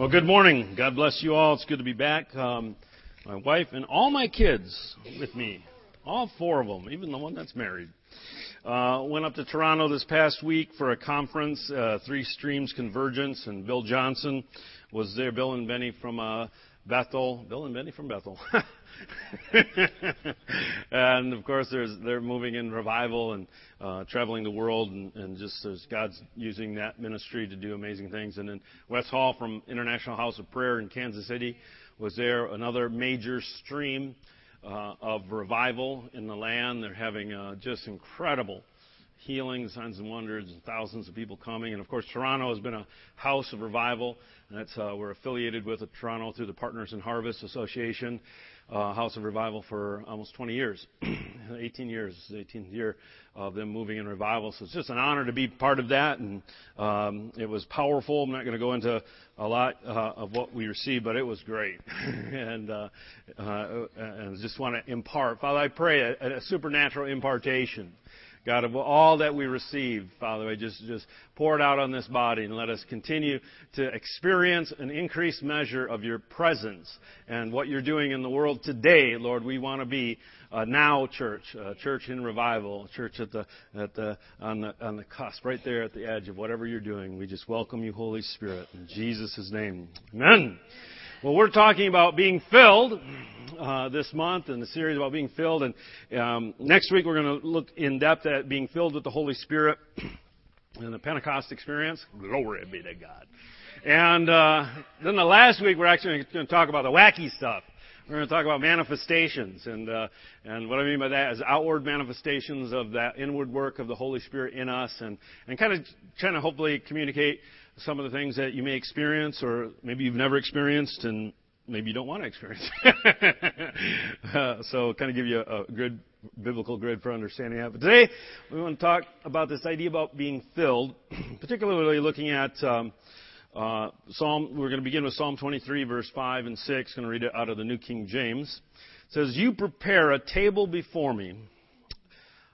Well, good morning. God bless you all. It's good to be back. Um, my wife and all my kids with me, all four of them, even the one that's married. Uh, went up to Toronto this past week for a conference, uh, Three Streams Convergence, and Bill Johnson was there. Bill and Beni from uh, Bethel. Bill and Beni from Bethel. and of course, they're moving in revival and uh, traveling the world, and, and just as God's using that ministry to do amazing things. And then Wes Hall from International House of Prayer in Kansas City was there, another major stream uh, of revival in the land. They're having uh, just incredible healing, signs and wonders, and thousands of people coming. And of course, Toronto has been a house of revival. And that's uh, we're affiliated with Toronto through the Partners in Harvest Association uh, House of Revival for almost 20 years, 18 years. This is the 18th year of them moving in revival. So it's just an honor to be part of that, and um, it was powerful. I'm not going to go into a lot uh, of what we received, but it was great, and uh, uh, and just want to impart. Father, I pray a, a supernatural impartation God, of all that we receive, Father, I just, just pour it out on this body and let us continue to experience an increased measure of your presence and what you're doing in the world today, Lord. We want to be a now church, a church in revival, a church at the, at the, on the, on the cusp, right there at the edge of whatever you're doing. We just welcome you, Holy Spirit, in Jesus' name. Amen. Well, we're talking about being filled uh, this month in the series about being filled, and um, next week we're going to look in depth at being filled with the Holy Spirit and the Pentecost experience. Glory be to God. And uh, then the last week we're actually going to talk about the wacky stuff. We're going to talk about manifestations, and uh, and what I mean by that is outward manifestations of that inward work of the Holy Spirit in us, and and kind of trying to hopefully communicate some of the things that you may experience or maybe you've never experienced and maybe you don't want to experience. uh, so kind of give you a, a good biblical grid for understanding that. But today we want to talk about this idea about being filled, particularly looking at um, uh, Psalm. We're going to begin with Psalm 23, verse 5 and 6. I'm Going to read it out of the New King James. It says, "You prepare a table before me."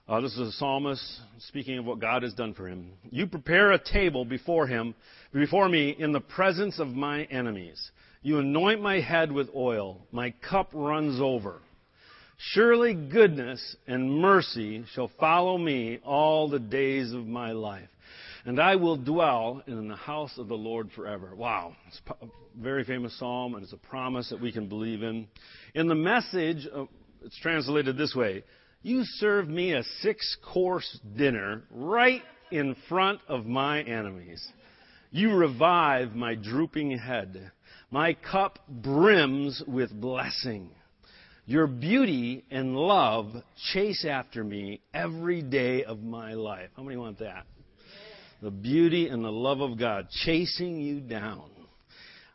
Uh, this is a psalmist speaking of what God has done for him. You prepare a table before him, before me, in the presence of my enemies. You anoint my head with oil. My cup runs over. Surely goodness and mercy shall follow me all the days of my life. And I will dwell in the house of the Lord forever. Wow. It's a very famous psalm, and it's a promise that we can believe in. In the message, it's translated this way you serve me a six course dinner right in front of my enemies. You revive my drooping head. My cup brims with blessing. Your beauty and love chase after me every day of my life. How many want that? The beauty and the love of God chasing you down.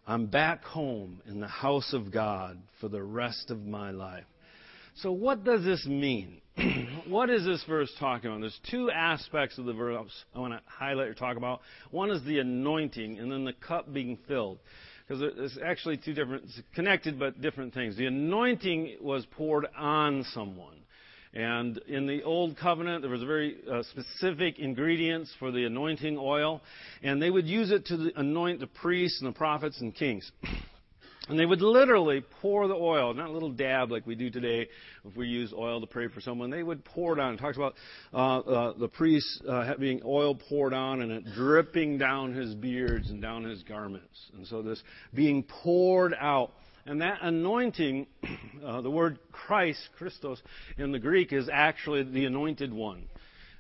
I'm back home in the house of God for the rest of my life. So, what does this mean? what is this verse talking about? There's two aspects of the verse I want to highlight or talk about. One is the anointing, and then the cup being filled. Because it's actually two different, connected but different things. The anointing was poured on someone. And in the Old Covenant, there was very uh, specific ingredients for the anointing oil, and they would use it to anoint the priests and the prophets and kings. And they would literally pour the oil, not a little dab like we do today if we use oil to pray for someone. They would pour it on. It talks about uh, uh, the priest uh, having oil poured on and it dripping down his beards and down his garments. And so this being poured out. And that anointing, uh, the word Christ, Christos, in the Greek is actually the anointed one.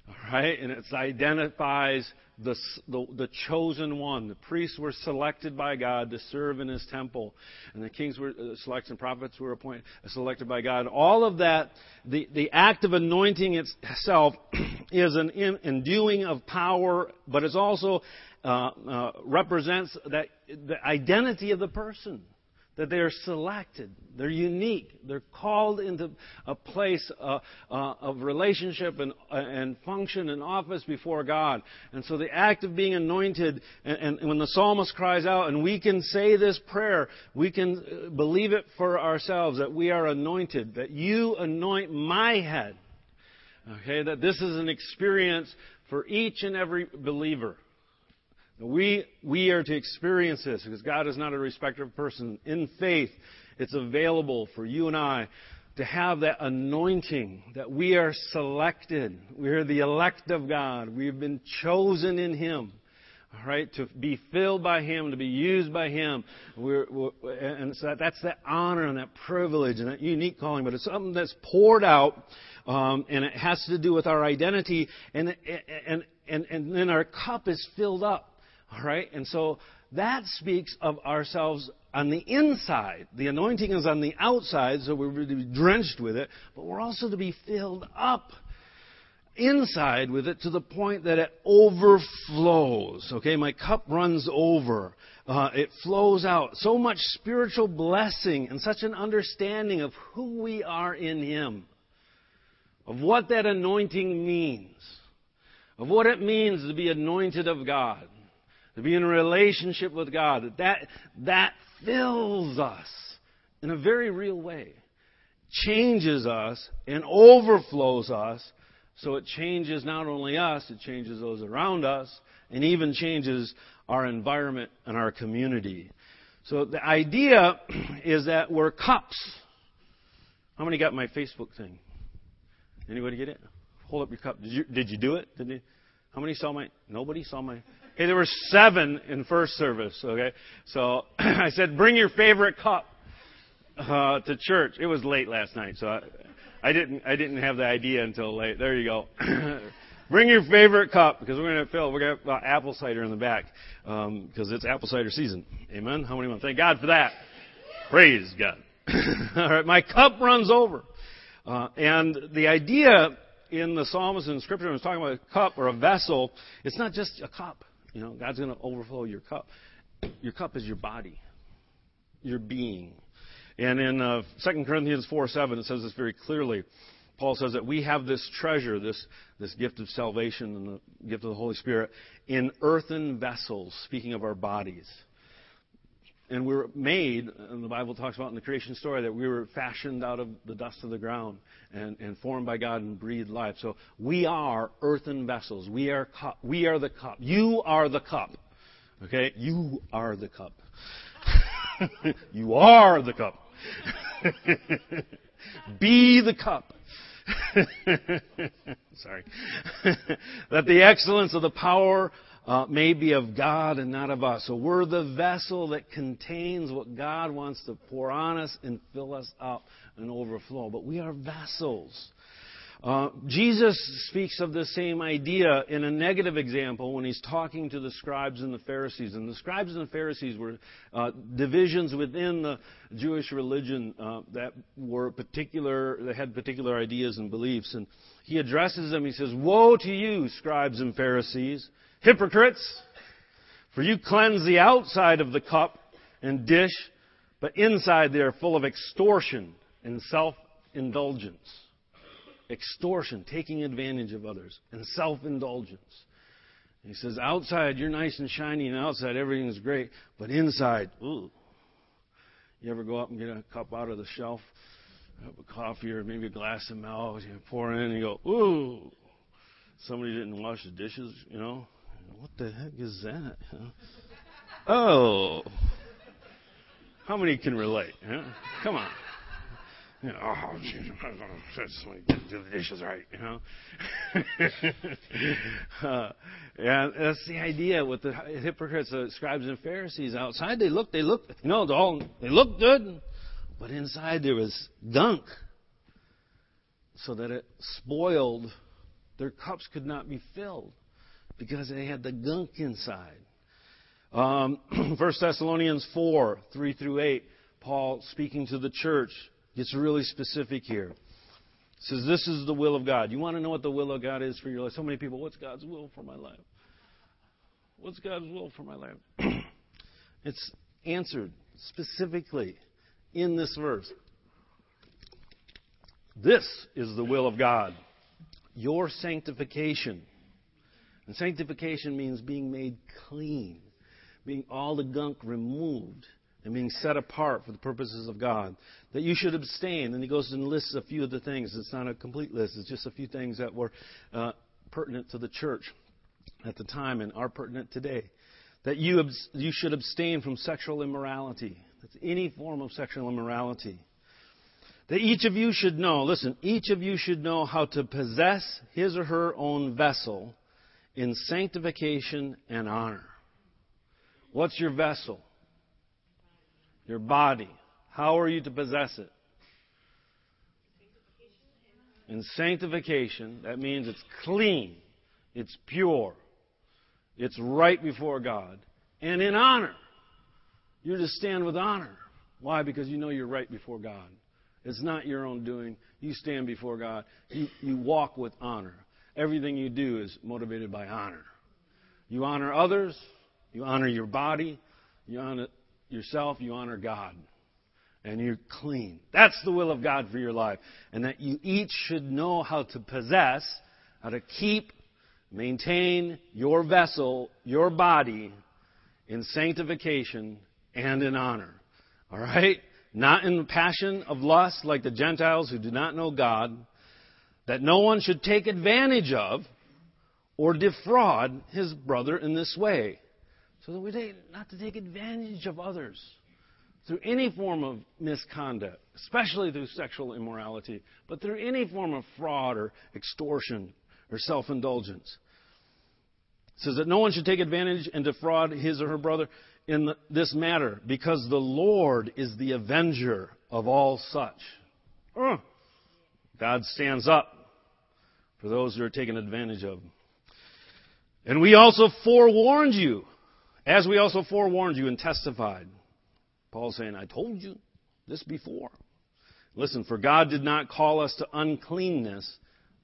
All right? And it identifies the, the, the, chosen one. The priests were selected by God to serve in his temple. And the kings were uh, selected and prophets were appointed, uh, selected by God. All of that, the, the act of anointing itself is an enduing of power, but it also uh, uh, represents that, the identity of the person that they are selected, they're unique, they're called into a place uh, uh, of relationship and, uh, and function and office before God. And so the act of being anointed, and, and when the psalmist cries out, and we can say this prayer, we can uh, believe it for ourselves that we are anointed, that you anoint my head. Okay, that this is an experience for each and every believer We, we are to experience this because God is not a respecter of person. In faith, it's available for you and I to have that anointing that we are selected. We are the elect of God. We've been chosen in Him. All right, to be filled by Him, to be used by Him, we're, we're, and so that, that's that honor and that privilege and that unique calling. But it's something that's poured out, um, and it has to do with our identity, and and and and then our cup is filled up. All right, and so that speaks of ourselves on the inside. The anointing is on the outside, so we're to be drenched with it, but we're also to be filled up inside with it to the point that it overflows. Okay, my cup runs over. Uh, it flows out. So much spiritual blessing and such an understanding of who we are in Him, of what that anointing means, of what it means to be anointed of God, to be in a relationship with God. That that, fills us in a very real way, changes us and overflows us so it changes not only us, it changes those around us, and even changes our environment and our community. So the idea is that we're cups. How many got my Facebook thing? Anybody get it? Hold up your cup. Did you, did you do it? Did you? How many saw my? Nobody saw my. Okay, there were seven in first service. Okay, so I said, bring your favorite cup uh, to church. It was late last night, so I, I didn't I didn't have the idea until late. There you go. Bring your favorite cup because we're going to fill. We're going to have uh, apple cider in the back because um, it's apple cider season. Amen. How many want thank God for that? Praise God. All right, my cup runs over, uh, and the idea in the Psalms and Scripture when it's talking about a cup or a vessel, it's not just a cup. You know, God's going to overflow your cup. Your cup is your body, your being. And in uh, 2 Corinthians 4 7, it says this very clearly. Paul says that we have this treasure, this, this gift of salvation and the gift of the Holy Spirit, in earthen vessels, speaking of our bodies. And we were made, and the Bible talks about in the creation story, that we were fashioned out of the dust of the ground and, and formed by God and breathed life. So we are earthen vessels. We are, cup. we are the cup. You are the cup. Okay? You are the cup. you are the cup. Be the cup. Sorry. that the excellence of the power uh, may be of God and not of us. So we're the vessel that contains what God wants to pour on us and fill us up and overflow. But we are vessels. Uh, Jesus speaks of the same idea in a negative example when he's talking to the scribes and the Pharisees. And the scribes and the Pharisees were uh, divisions within the Jewish religion uh, that were particular, that had particular ideas and beliefs. And he addresses them. He says, "Woe to you, scribes and Pharisees, hypocrites! For you cleanse the outside of the cup and dish, but inside they are full of extortion and self-indulgence." Extortion, taking advantage of others, and self indulgence. He says, outside you're nice and shiny, and outside everything's great, but inside, ooh. You ever go up and get a cup out of the shelf, a coffee or maybe a glass of milk, you pour it in and you go, ooh, somebody didn't wash the dishes, you know? What the heck is that? Oh. How many can relate? Huh? Come on you know, oh, geez, do the dishes right, you know. uh, that's the idea with the hypocrites, the scribes and Pharisees. Outside they look, they look, you know, all they look good, but inside there was gunk, so that it spoiled. Their cups could not be filled because they had the gunk inside. Um, 1 Thessalonians 4, 3 through 8, Paul speaking to the church gets really specific here. It says, This is the will of God. You want to know what the will of God is for your life? So many people, what's God's will for my life? What's God's will for my life? it's answered specifically in this verse. This is the will of God, your sanctification. And sanctification means being made clean, being all the gunk removed and being set apart for the purposes of God. That you should abstain. And he goes and lists a few of the things. It's not a complete list, it's just a few things that were uh, pertinent to the church at the time and are pertinent today. that you, you should abstain from sexual immorality. That's any form of sexual immorality. That each of you should know, listen, each of you should know how to possess his or her own vessel in sanctification and honor. What's your vessel? Your body. How are you to possess it? In sanctification, that means it's clean, it's pure, it's right before God. And in honor, you're to stand with honor. Why? Because you know you're right before God. It's not your own doing. You stand before God. You, you walk with honor. Everything you do is motivated by honor. You honor others. You honor your body. You honor yourself. You honor God. And you're clean. That's the will of God for your life. And that you each should know how to possess, how to keep, maintain your vessel, your body in sanctification and in honor. All right? Not in the passion of lust like the Gentiles who do not know God, that no one should take advantage of or defraud his brother in this way. So that we take, not to take advantage of others through any form of misconduct, especially through sexual immorality, but through any form of fraud or extortion or self indulgence. It says that no one should take advantage and defraud his or her brother in this matter, because the Lord is the avenger of all such. Uh, God stands up for those who are taken advantage of. And we also forewarned you, as we also forewarned you and testified. Paul's saying, I told you this before. Listen, for God did not call us to uncleanness,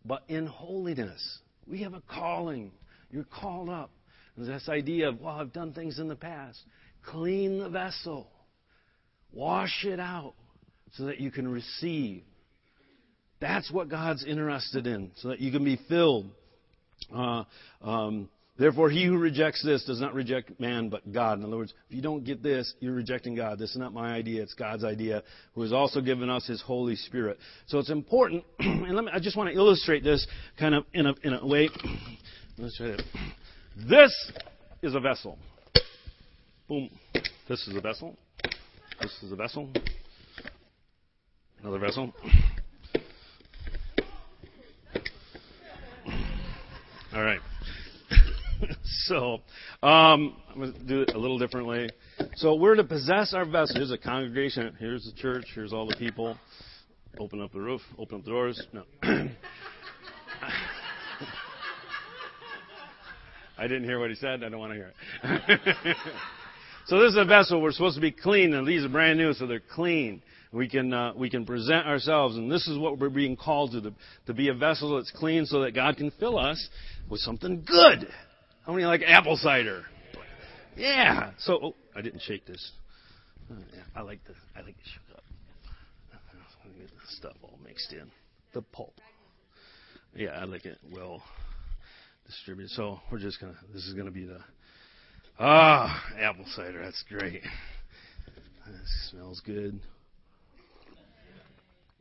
but in holiness. We have a calling. You're called up. There's this idea of, well, I've done things in the past. Clean the vessel. Wash it out so that you can receive. That's what God's interested in, so that you can be filled. Uh, um, Therefore, he who rejects this does not reject man, but God. In other words, if you don't get this, you're rejecting God. This is not my idea, it's God's idea, who has also given us his Holy Spirit. So it's important, and let me, I just want to illustrate this kind of in a, in a way. Let's try it. This is a vessel. Boom. This is a vessel. This is a vessel. Another vessel. All right. So, um, I'm going to do it a little differently. So, we're to possess our vessel. Here's a congregation. Here's the church. Here's all the people. Open up the roof. Open up the doors. No. I didn't hear what he said. I don't want to hear it. so this is a vessel. We're supposed to be clean, and these are brand new, so they're clean. We can uh, we can present ourselves, and this is what we're being called to: to be a vessel that's clean, so that God can fill us with something good. Many like apple cider? Yeah. So oh, I didn't shake this. I like the I like it shook up. Stuff all mixed in. The pulp. Yeah, I like it well distributed. So we're just gonna. This is gonna be the ah apple cider. That's great. This smells good.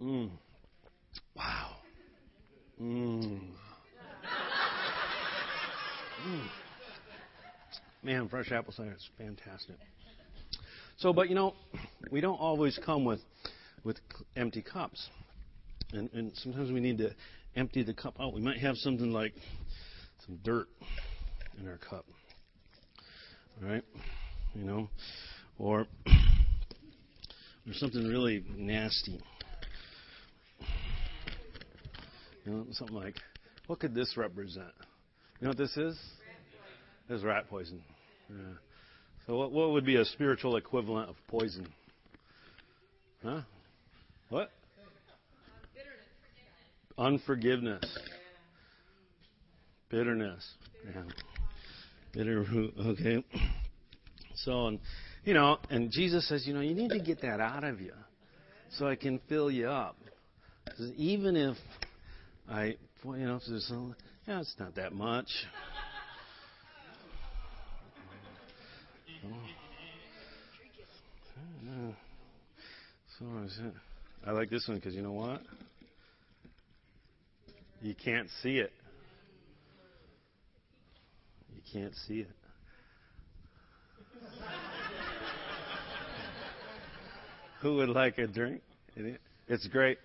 Mmm. Wow. Mmm. Mm. Man, fresh apple cider is fantastic. So, but you know, we don't always come with with empty cups, and, and sometimes we need to empty the cup out. We might have something like some dirt in our cup. All right? You know? Or or something really nasty. You know, something like, what could this represent? You know what this is? Is rat poison. Yeah. So, what, what would be a spiritual equivalent of poison? Huh? What? Unforgiveness. Bitterness. Yeah. Bitter root. Okay. So, and, you know, and Jesus says, you know, you need to get that out of you so I can fill you up. Even if I, you know, if there's yeah, it's not that much. Uh, so I like this one because you know what? You can't see it. You can't see it. Who would like a drink? It's great.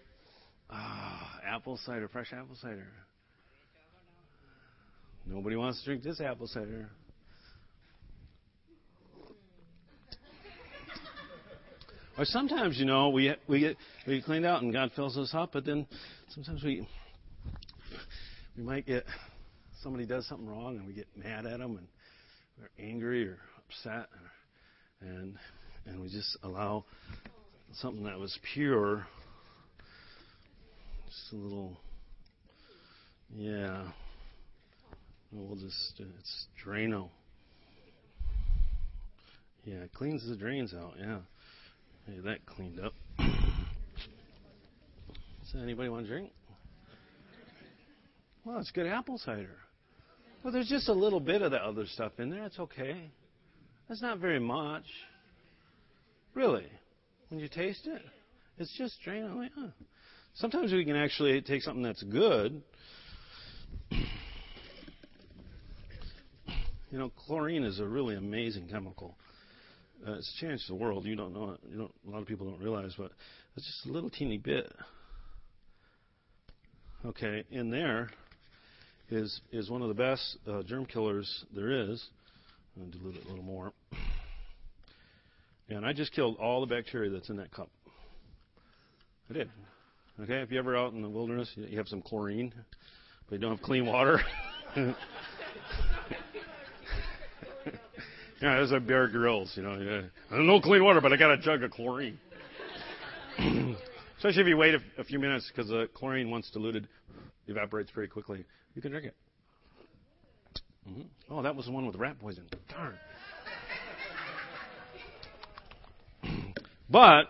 Oh, apple cider, fresh apple cider. Nobody wants to drink this apple cider. Or sometimes, you know, we we get we get cleaned out and God fills us up, but then sometimes we we might get somebody does something wrong and we get mad at them and we're angry or upset and and we just allow something that was pure just a little yeah. We'll just it's Drano. Yeah it cleans the drains out yeah Hey, that cleaned up. Does anybody want to drink? Well, it's good apple cider. Well, there's just a little bit of the other stuff in there. It's okay. That's not very much. Really. When you taste it, it's just. Huh. Sometimes we can actually take something that's good. You know, chlorine is a really amazing chemical. Uh, it's changed the world. You don't know it. You don't, a lot of people don't realize, but it's just a little teeny bit. Okay, in there is is one of the best uh, germ killers there is. I'll dilute it a little more. And I just killed all the bacteria that's in that cup. I did. Okay, if you're ever out in the wilderness, you have some chlorine, but you don't have clean water. Yeah, those are Bear Grylls, you know. Yeah. No clean water, but I got a jug of chlorine. Especially if you wait a, a few minutes, because the chlorine, once diluted, evaporates very quickly. You can drink it. Mm-hmm. Oh, that was the one with rat poison. Darn. but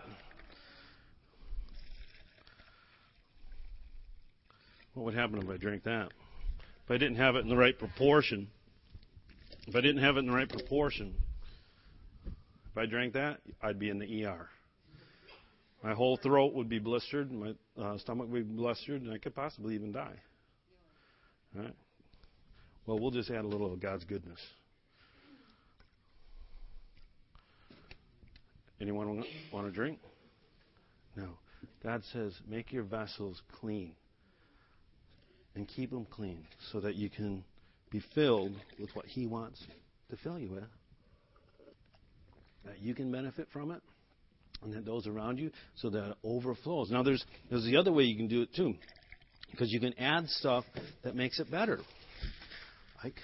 what would happen if I drank that? If I didn't have it in the right proportion. If I didn't have it in the right proportion, if I drank that, I'd be in the ER. My whole throat would be blistered, my uh, stomach would be blistered, and I could possibly even die. All right? Well, we'll just add a little of God's goodness. Anyone want to drink? No. God says, make your vessels clean and keep them clean so that you can be filled with what He wants to fill you with. That you can benefit from it, and that those around you, so that it overflows. Now, there's there's the other way you can do it too, because you can add stuff that makes it better. Like,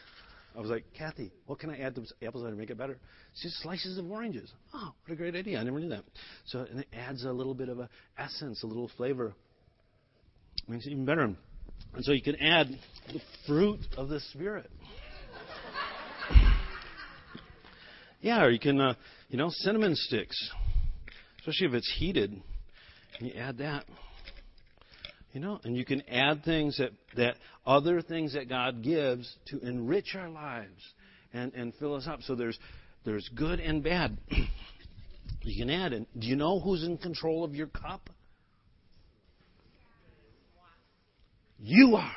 I was like, Kathy, what can I add to apple cider to make it better? It's just slices of oranges. Oh, what a great idea! I never knew that. So, and it adds a little bit of a essence, a little flavor. Makes it even better. And so you can add the fruit of the Spirit. yeah, or you can, uh, you know, cinnamon sticks, especially if it's heated. And you add that. You know, and you can add things that, that other things that God gives to enrich our lives and, and fill us up. So there's there's good and bad. you can add. And do you know who's in control of your cup? You are.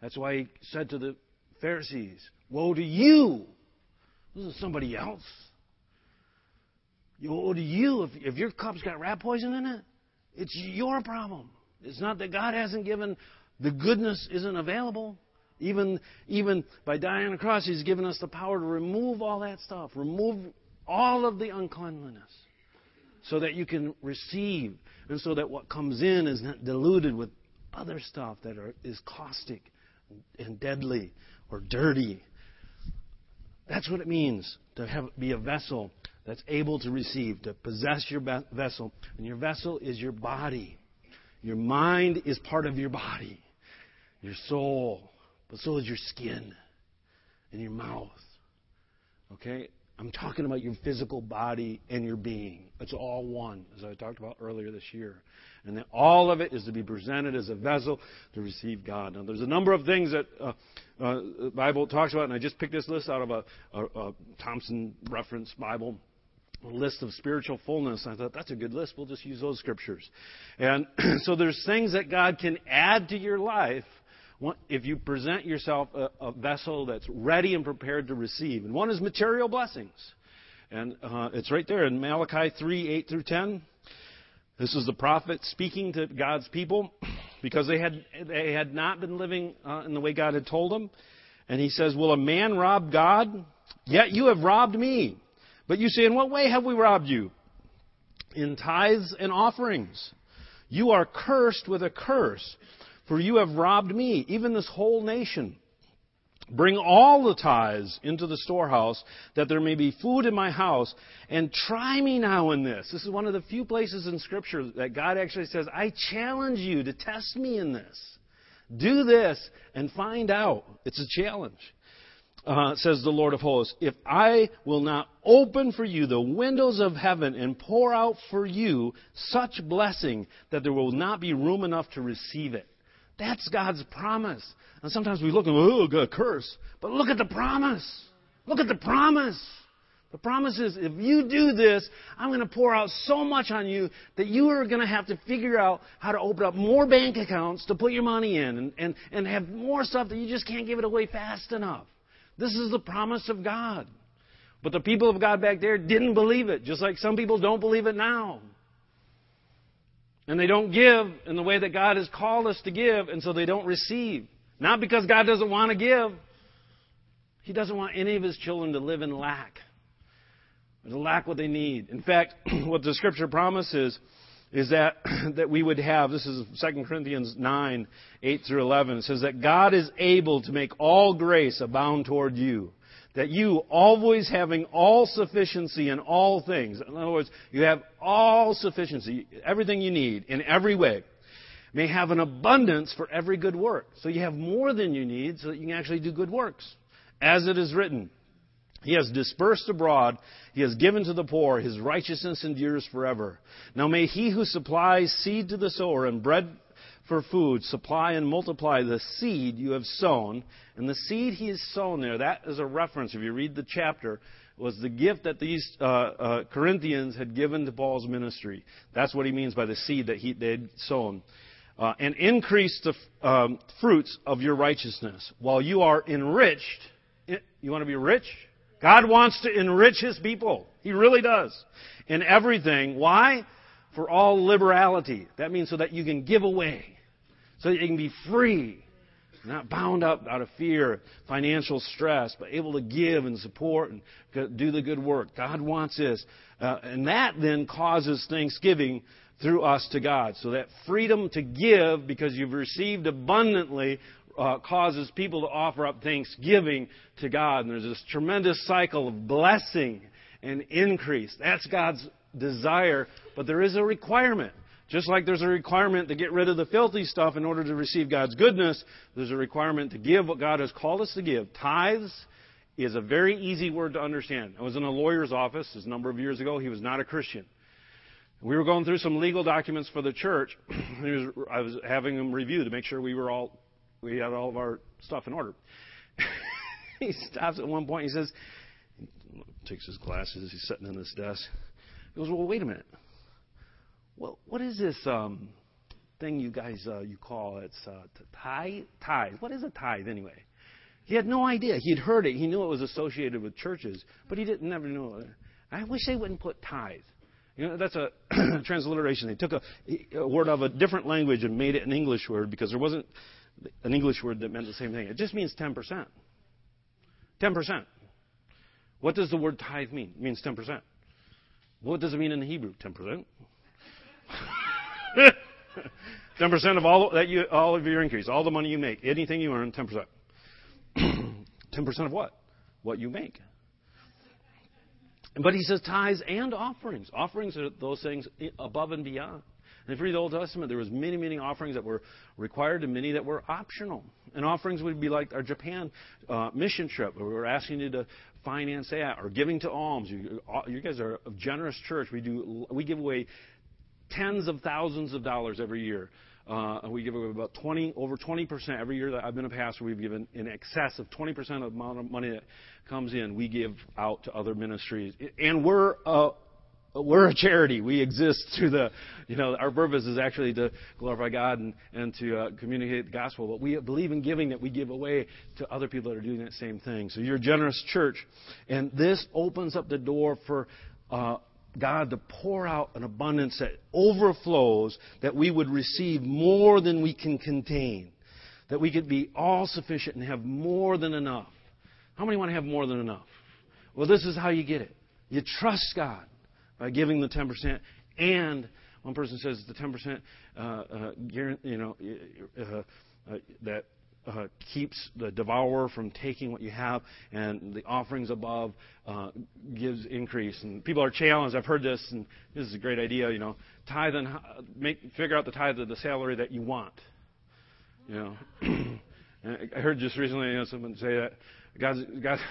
That's why he said to the Pharisees, Woe to you! This is somebody else. Woe to you if, if your cup's got rat poison in it. It's your problem. It's not that God hasn't given, the goodness isn't available. Even, even by dying on the cross, He's given us the power to remove all that stuff, remove all of the uncleanliness, so that you can receive, and so that what comes in is not diluted with other stuff that are, is caustic and deadly or dirty. That's what it means to have, be a vessel that's able to receive, to possess your vessel. And your vessel is your body. Your mind is part of your body, your soul, but so is your skin and your mouth. Okay? I'm talking about your physical body and your being. It's all one, as I talked about earlier this year. And all of it is to be presented as a vessel to receive God. Now, there's a number of things that uh, uh, the Bible talks about, and I just picked this list out of a, a, a Thompson reference Bible a list of spiritual fullness. I thought that's a good list. We'll just use those scriptures. And so there's things that God can add to your life if you present yourself a, a vessel that's ready and prepared to receive. And one is material blessings. And uh, it's right there in Malachi 3 8 through 10. This is the prophet speaking to God's people because they had, they had not been living uh, in the way God had told them. And he says, Will a man rob God? Yet you have robbed me. But you say, In what way have we robbed you? In tithes and offerings. You are cursed with a curse, for you have robbed me, even this whole nation. Bring all the tithes into the storehouse, that there may be food in my house, and try me now in this. This is one of the few places in Scripture that God actually says, I challenge you to test me in this. Do this and find out. It's a challenge. Uh, says the Lord of hosts, if I will not open for you the windows of heaven and pour out for you such blessing that there will not be room enough to receive it. That's God's promise. And sometimes we look and, go, oh, God, curse. But look at the promise. Look at the promise. The promise is if you do this, I'm going to pour out so much on you that you are going to have to figure out how to open up more bank accounts to put your money in and, and, and have more stuff that you just can't give it away fast enough. This is the promise of God. But the people of God back there didn't believe it, just like some people don't believe it now. And they don't give in the way that God has called us to give, and so they don't receive. Not because God doesn't want to give. He doesn't want any of His children to live in lack, to lack what they need. In fact, what the Scripture promises is that, that we would have, this is 2 Corinthians 9, 8 through 11, it says that God is able to make all grace abound toward you that you, always having all sufficiency in all things, in other words, you have all sufficiency, everything you need in every way, may have an abundance for every good work. So you have more than you need so that you can actually do good works. As it is written, He has dispersed abroad, He has given to the poor, His righteousness endures forever. Now may He who supplies seed to the sower and bread for food, supply and multiply the seed you have sown. And the seed he has sown there, that is a reference, if you read the chapter, was the gift that these uh, uh, Corinthians had given to Paul's ministry. That's what he means by the seed that he, they had sown. Uh, and increase the um, fruits of your righteousness while you are enriched. You want to be rich? God wants to enrich his people. He really does. In everything. Why? For all liberality. That means so that you can give away so that you can be free, not bound up out of fear, financial stress, but able to give and support and do the good work. God wants this. Uh, and that then causes thanksgiving through us to God. So that freedom to give because you've received abundantly uh, causes people to offer up thanksgiving to God. And there's this tremendous cycle of blessing and increase. That's God's desire, but there is a requirement. Just like there's a requirement to get rid of the filthy stuff in order to receive God's goodness, there's a requirement to give what God has called us to give. Tithes is a very easy word to understand. I was in a lawyer's office a number of years ago. He was not a Christian. We were going through some legal documents for the church. Was, I was having them review to make sure we were all we had all of our stuff in order. he stops at one point. He says, takes his glasses. He's sitting in his desk. He goes, "Well, wait a minute well, what is this um, thing you guys uh, you call it's uh, tithe? Tithe. What is a tithe anyway? He had no idea. He'd heard it. He knew it was associated with churches, but he didn't never knew it. I wish they wouldn't put tithe. You know, that's a transliteration. They took a, a word of a different language and made it an English word because there wasn't an English word that meant the same thing. It just means 10%. 10%. What does the word tithe mean? It means 10%. What does it mean in Hebrew? 10%. Ten percent of all that you all of your increase, all the money you make, anything you earn, ten percent. Ten percent of what? What you make. But he says tithes and offerings. Offerings are those things above and beyond. And if you read the Old Testament, there was many, many offerings that were required and many that were optional. And offerings would be like our Japan uh, mission trip, where we were asking you to finance that, or giving to alms. You, you guys are a generous church. We do we give away tens of thousands of dollars every year. Uh, we give away about 20, over 20% every year that I've been a pastor. We've given in excess of 20% of the amount of money that comes in. We give out to other ministries, and we're a we're a charity. We exist through the, you know, our purpose is actually to glorify God and, and to uh, communicate the gospel. But we believe in giving that we give away to other people that are doing that same thing. So you're a generous church. And this opens up the door for uh, God to pour out an abundance that overflows, that we would receive more than we can contain, that we could be all sufficient and have more than enough. How many want to have more than enough? Well, this is how you get it. You trust God by giving the 10%, and one person says the 10% uh, uh, you know uh, uh, that uh, keeps the devourer from taking what you have, and the offerings above uh, gives increase. And people are challenged. I've heard this, and this is a great idea. You know, tithe and make figure out the tithe of the salary that you want. You know, and I heard just recently you know, someone say that God's God.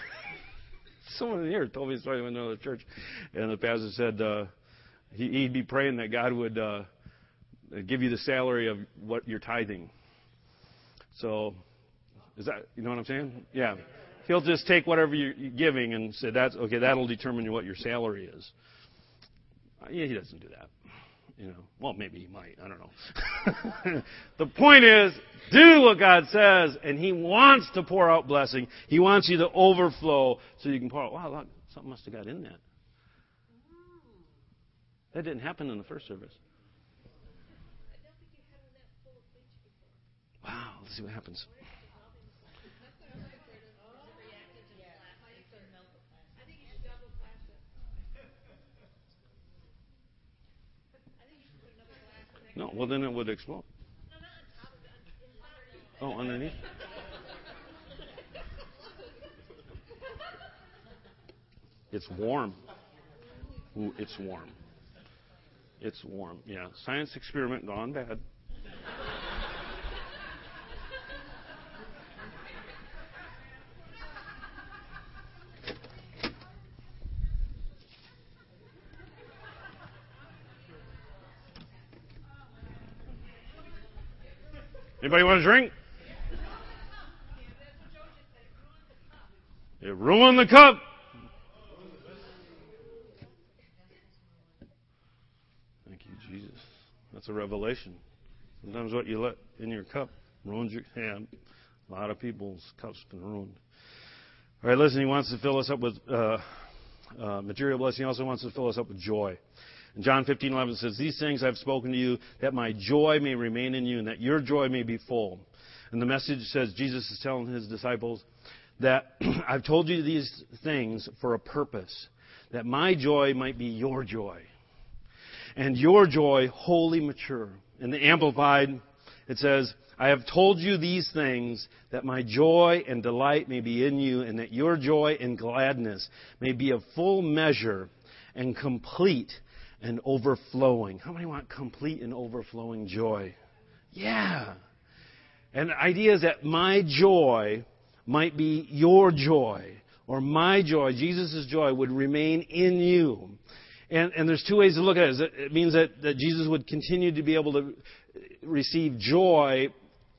someone in here told me a story when I went to another church, and the pastor said uh, he, he'd be praying that God would uh, give you the salary of what you're tithing. So, is that you know what I'm saying? Yeah. He'll just take whatever you're giving and say that's okay. That'll determine what your salary is. Uh, yeah, he doesn't do that. You know, well, maybe he might. I don't know. the point is, do what God says, and He wants to pour out blessing. He wants you to overflow so you can pour out. Wow, look, something must have got in that. That didn't happen in the first service. Wow, let's see what happens. No, well then it would explode. Oh, underneath? It's warm. Ooh, it's warm. It's warm. Yeah. Science experiment gone bad. Anybody want a drink? It ruined the cup. Thank you, Jesus. That's a revelation. Sometimes what you let in your cup ruins your hand. A lot of people's cups been ruined. All right, listen. He wants to fill us up with uh, uh, material blessing. He also wants to fill us up with joy. And John 15:11 says, "These things I've spoken to you, that my joy may remain in you, and that your joy may be full." And the message says Jesus is telling his disciples that I've told you these things for a purpose, that my joy might be your joy, and your joy wholly mature. In the Amplified, it says, I have told you these things that my joy and delight may be in you, and that your joy and gladness may be of full measure and complete and overflowing. How many want complete and overflowing joy? Yeah. And the idea is that my joy might be your joy, or my joy, Jesus' joy, would remain in you. And, and there's two ways to look at it. It means that, that Jesus would continue to be able to receive joy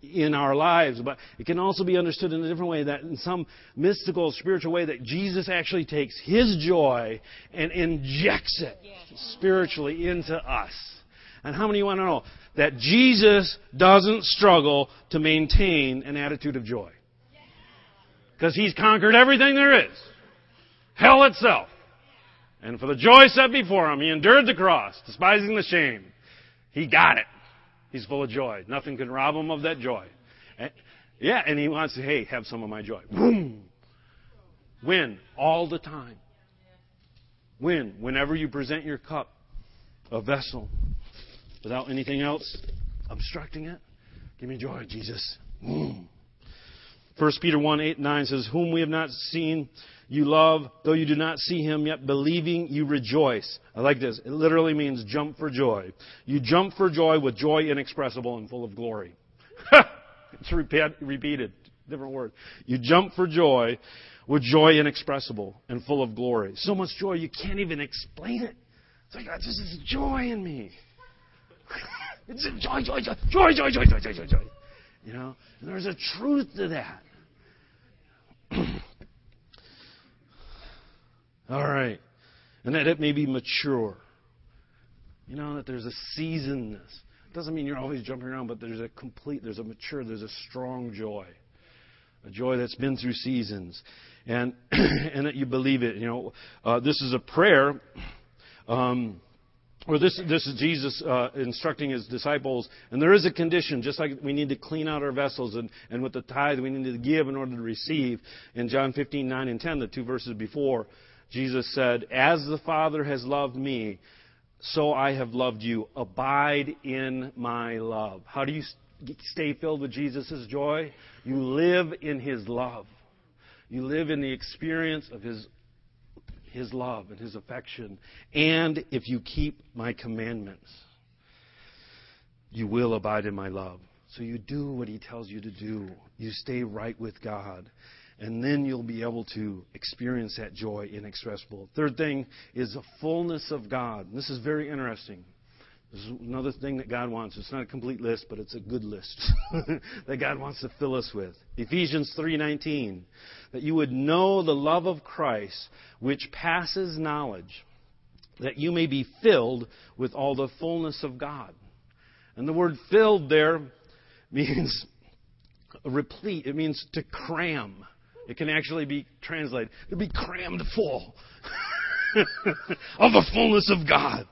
in our lives. But it can also be understood in a different way that in some mystical, spiritual way that Jesus actually takes His joy and injects it spiritually into us. And how many want to know that Jesus doesn't struggle to maintain an attitude of joy? Because He's conquered everything there is. Hell itself. And for the joy set before Him, He endured the cross, despising the shame. He got it. He's full of joy. Nothing can rob him of that joy. And, yeah, and he wants to, hey, have some of my joy. Boom. Win all the time. Win whenever you present your cup, a vessel, without anything else obstructing it. Give me joy, Jesus. Boom. 1 Peter 1 8 9 says, Whom we have not seen, you love, though you do not see him, yet believing you rejoice. I like this. It literally means jump for joy. You jump for joy with joy inexpressible and full of glory. it's repeat, repeated, different word. You jump for joy with joy inexpressible and full of glory. So much joy you can't even explain it. It's like, this is joy in me. it's joy, joy, joy, joy, joy, joy, joy, joy, joy, joy. You know, and there's a truth to that. All right. And that it may be mature. You know that there's a seasonness. It doesn't mean you're always jumping around, but there's a complete, there's a mature, there's a strong joy. A joy that's been through seasons. And, and that you believe it. You know, uh, this is a prayer. Um, or this, this is Jesus uh, instructing his disciples, and there is a condition, just like we need to clean out our vessels, and, and with the tithe we need to give in order to receive. In John 15, 9 and 10, the two verses before, Jesus said, As the Father has loved me, so I have loved you. Abide in my love. How do you stay filled with Jesus' joy? You live in his love. You live in the experience of his his love and his affection. And if you keep my commandments, you will abide in my love. So you do what he tells you to do. You stay right with God. And then you'll be able to experience that joy inexpressible. Third thing is the fullness of God. This is very interesting. This is another thing that God wants. It's not a complete list, but it's a good list that God wants to fill us with. Ephesians 3:19 that you would know the love of Christ which passes knowledge that you may be filled with all the fullness of God. And the word filled there means replete. It means to cram. It can actually be translated to be crammed full of the fullness of God.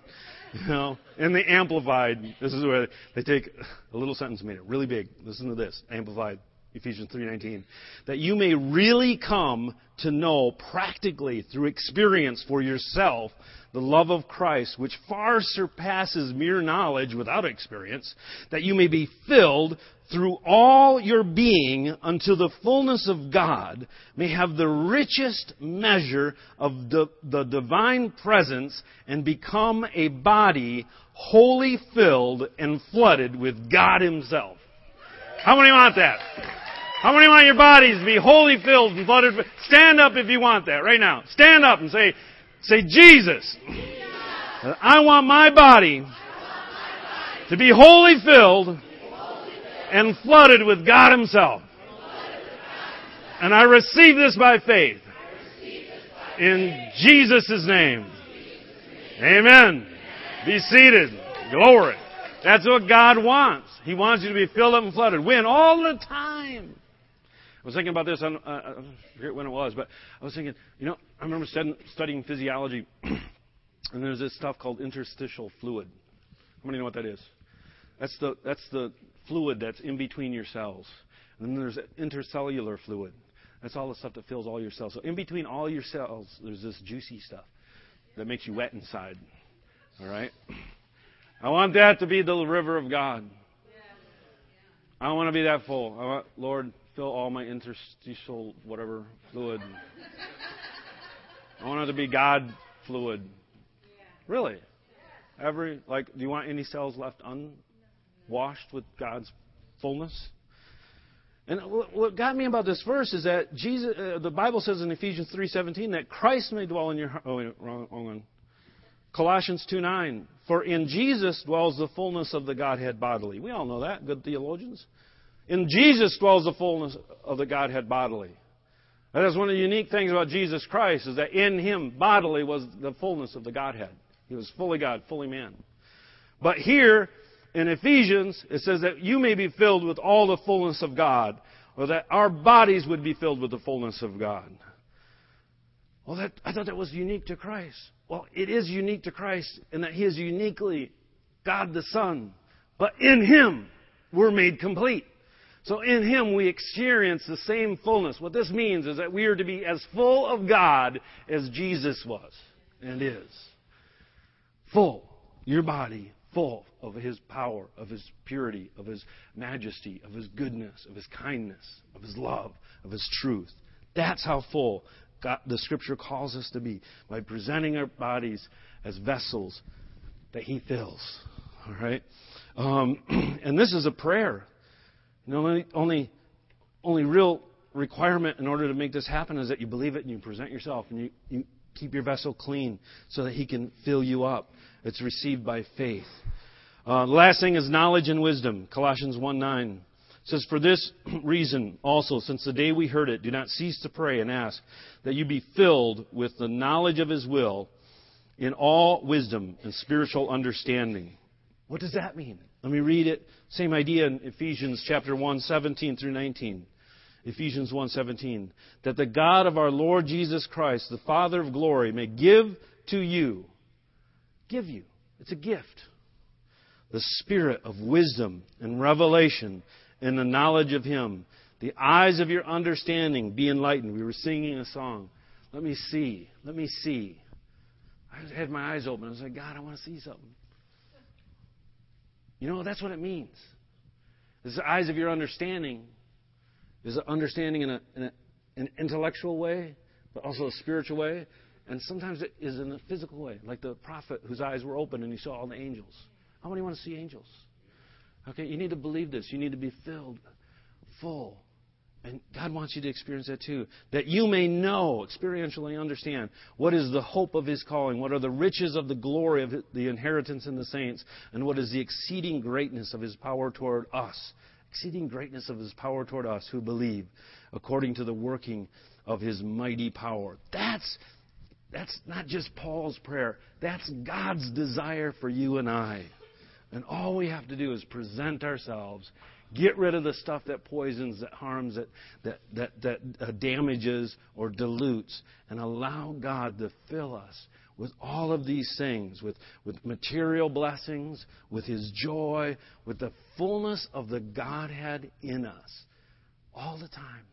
You know, and the amplified, this is where they take a little sentence made it really big. Listen to this, amplified, Ephesians 3:19. That you may really come to know practically through experience for yourself the love of Christ, which far surpasses mere knowledge without experience, that you may be filled through all your being until the fullness of God may have the richest measure of the, the divine presence and become a body wholly filled and flooded with God Himself. How many want that? How many want your bodies to be wholly filled and flooded? Stand up if you want that right now. Stand up and say, say, Jesus, I want my body to be wholly filled and flooded with God Himself. And I receive this by faith. In Jesus' name. Amen. Be seated. Glory. That's what God wants. He wants you to be filled up and flooded. When? All the time. I was thinking about this, I forget when it was, but I was thinking, you know, I remember studying physiology, and there's this stuff called interstitial fluid. How many know what that is? That's the, that's the fluid that's in between your cells. And then there's intercellular fluid. That's all the stuff that fills all your cells. So in between all your cells, there's this juicy stuff that makes you wet inside. All right? I want that to be the river of God. I want to be that full. I want, Lord, fill all my interstitial whatever fluid. I want it to be God fluid. Really? Every like, do you want any cells left un? Washed with God's fullness. And what got me about this verse is that Jesus, uh, the Bible says in Ephesians 3:17 that Christ may dwell in your. Oh, wrong, wrong. Colossians 2:9. For in Jesus dwells the fullness of the Godhead bodily. We all know that, good theologians. In Jesus dwells the fullness of the Godhead bodily. That's one of the unique things about Jesus Christ is that in Him bodily was the fullness of the Godhead. He was fully God, fully man. But here in Ephesians, it says that you may be filled with all the fullness of God, or that our bodies would be filled with the fullness of God. Well, that, I thought that was unique to Christ. Well, it is unique to Christ in that He is uniquely God the Son. But in Him, we're made complete. So in Him, we experience the same fullness. What this means is that we are to be as full of God as Jesus was and is. Full. Your body full of His power, of His purity, of His majesty, of His goodness, of His kindness, of His love, of His truth. That's how full God, the Scripture calls us to be by presenting our bodies as vessels that He fills. All right, um, and this is a prayer. You know, only, only only real requirement in order to make this happen is that you believe it and you present yourself and you, you keep your vessel clean so that He can fill you up. It's received by faith. Uh, the last thing is knowledge and wisdom. Colossians 1 9 says, For this reason also, since the day we heard it, do not cease to pray and ask that you be filled with the knowledge of His will in all wisdom and spiritual understanding. What does that mean? Let me read it. Same idea in Ephesians chapter 1, 17 through 19. Ephesians 1:17 that the God of our Lord Jesus Christ the Father of glory may give to you give you. It's a gift. The spirit of wisdom and revelation and the knowledge of him. The eyes of your understanding be enlightened. We were singing a song. Let me see. Let me see. I had my eyes open. I was like God I want to see something. You know that's what it means. It's the eyes of your understanding. An understanding in, a, in a, an intellectual way, but also a spiritual way. And sometimes it is in a physical way, like the prophet whose eyes were open and he saw all the angels. How many want to see angels? Okay, you need to believe this. You need to be filled, full. And God wants you to experience that too. That you may know, experientially understand, what is the hope of His calling, what are the riches of the glory of the inheritance in the saints, and what is the exceeding greatness of His power toward us exceeding greatness of his power toward us who believe, according to the working of his mighty power. That's, that's not just Paul's prayer, that's God's desire for you and I. And all we have to do is present ourselves, get rid of the stuff that poisons, that harms, that, that, that, that uh, damages or dilutes, and allow God to fill us with all of these things, with, with material blessings, with His joy, with the fullness of the Godhead in us, all the time.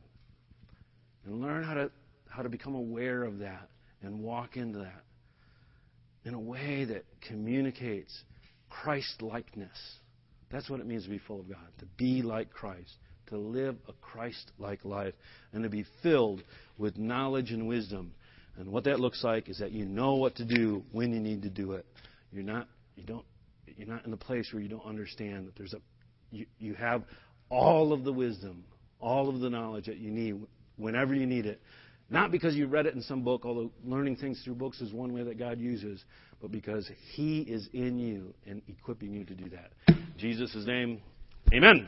And learn how to, how to become aware of that and walk into that in a way that communicates Christ likeness. That's what it means to be full of God, to be like Christ, to live a Christ like life, and to be filled with knowledge and wisdom and what that looks like is that you know what to do when you need to do it. You're not you don't you're not in the place where you don't understand that there's a you, you have all of the wisdom, all of the knowledge that you need whenever you need it. Not because you read it in some book, although learning things through books is one way that God uses, but because He is in you and equipping you to do that. Jesus' name, Amen.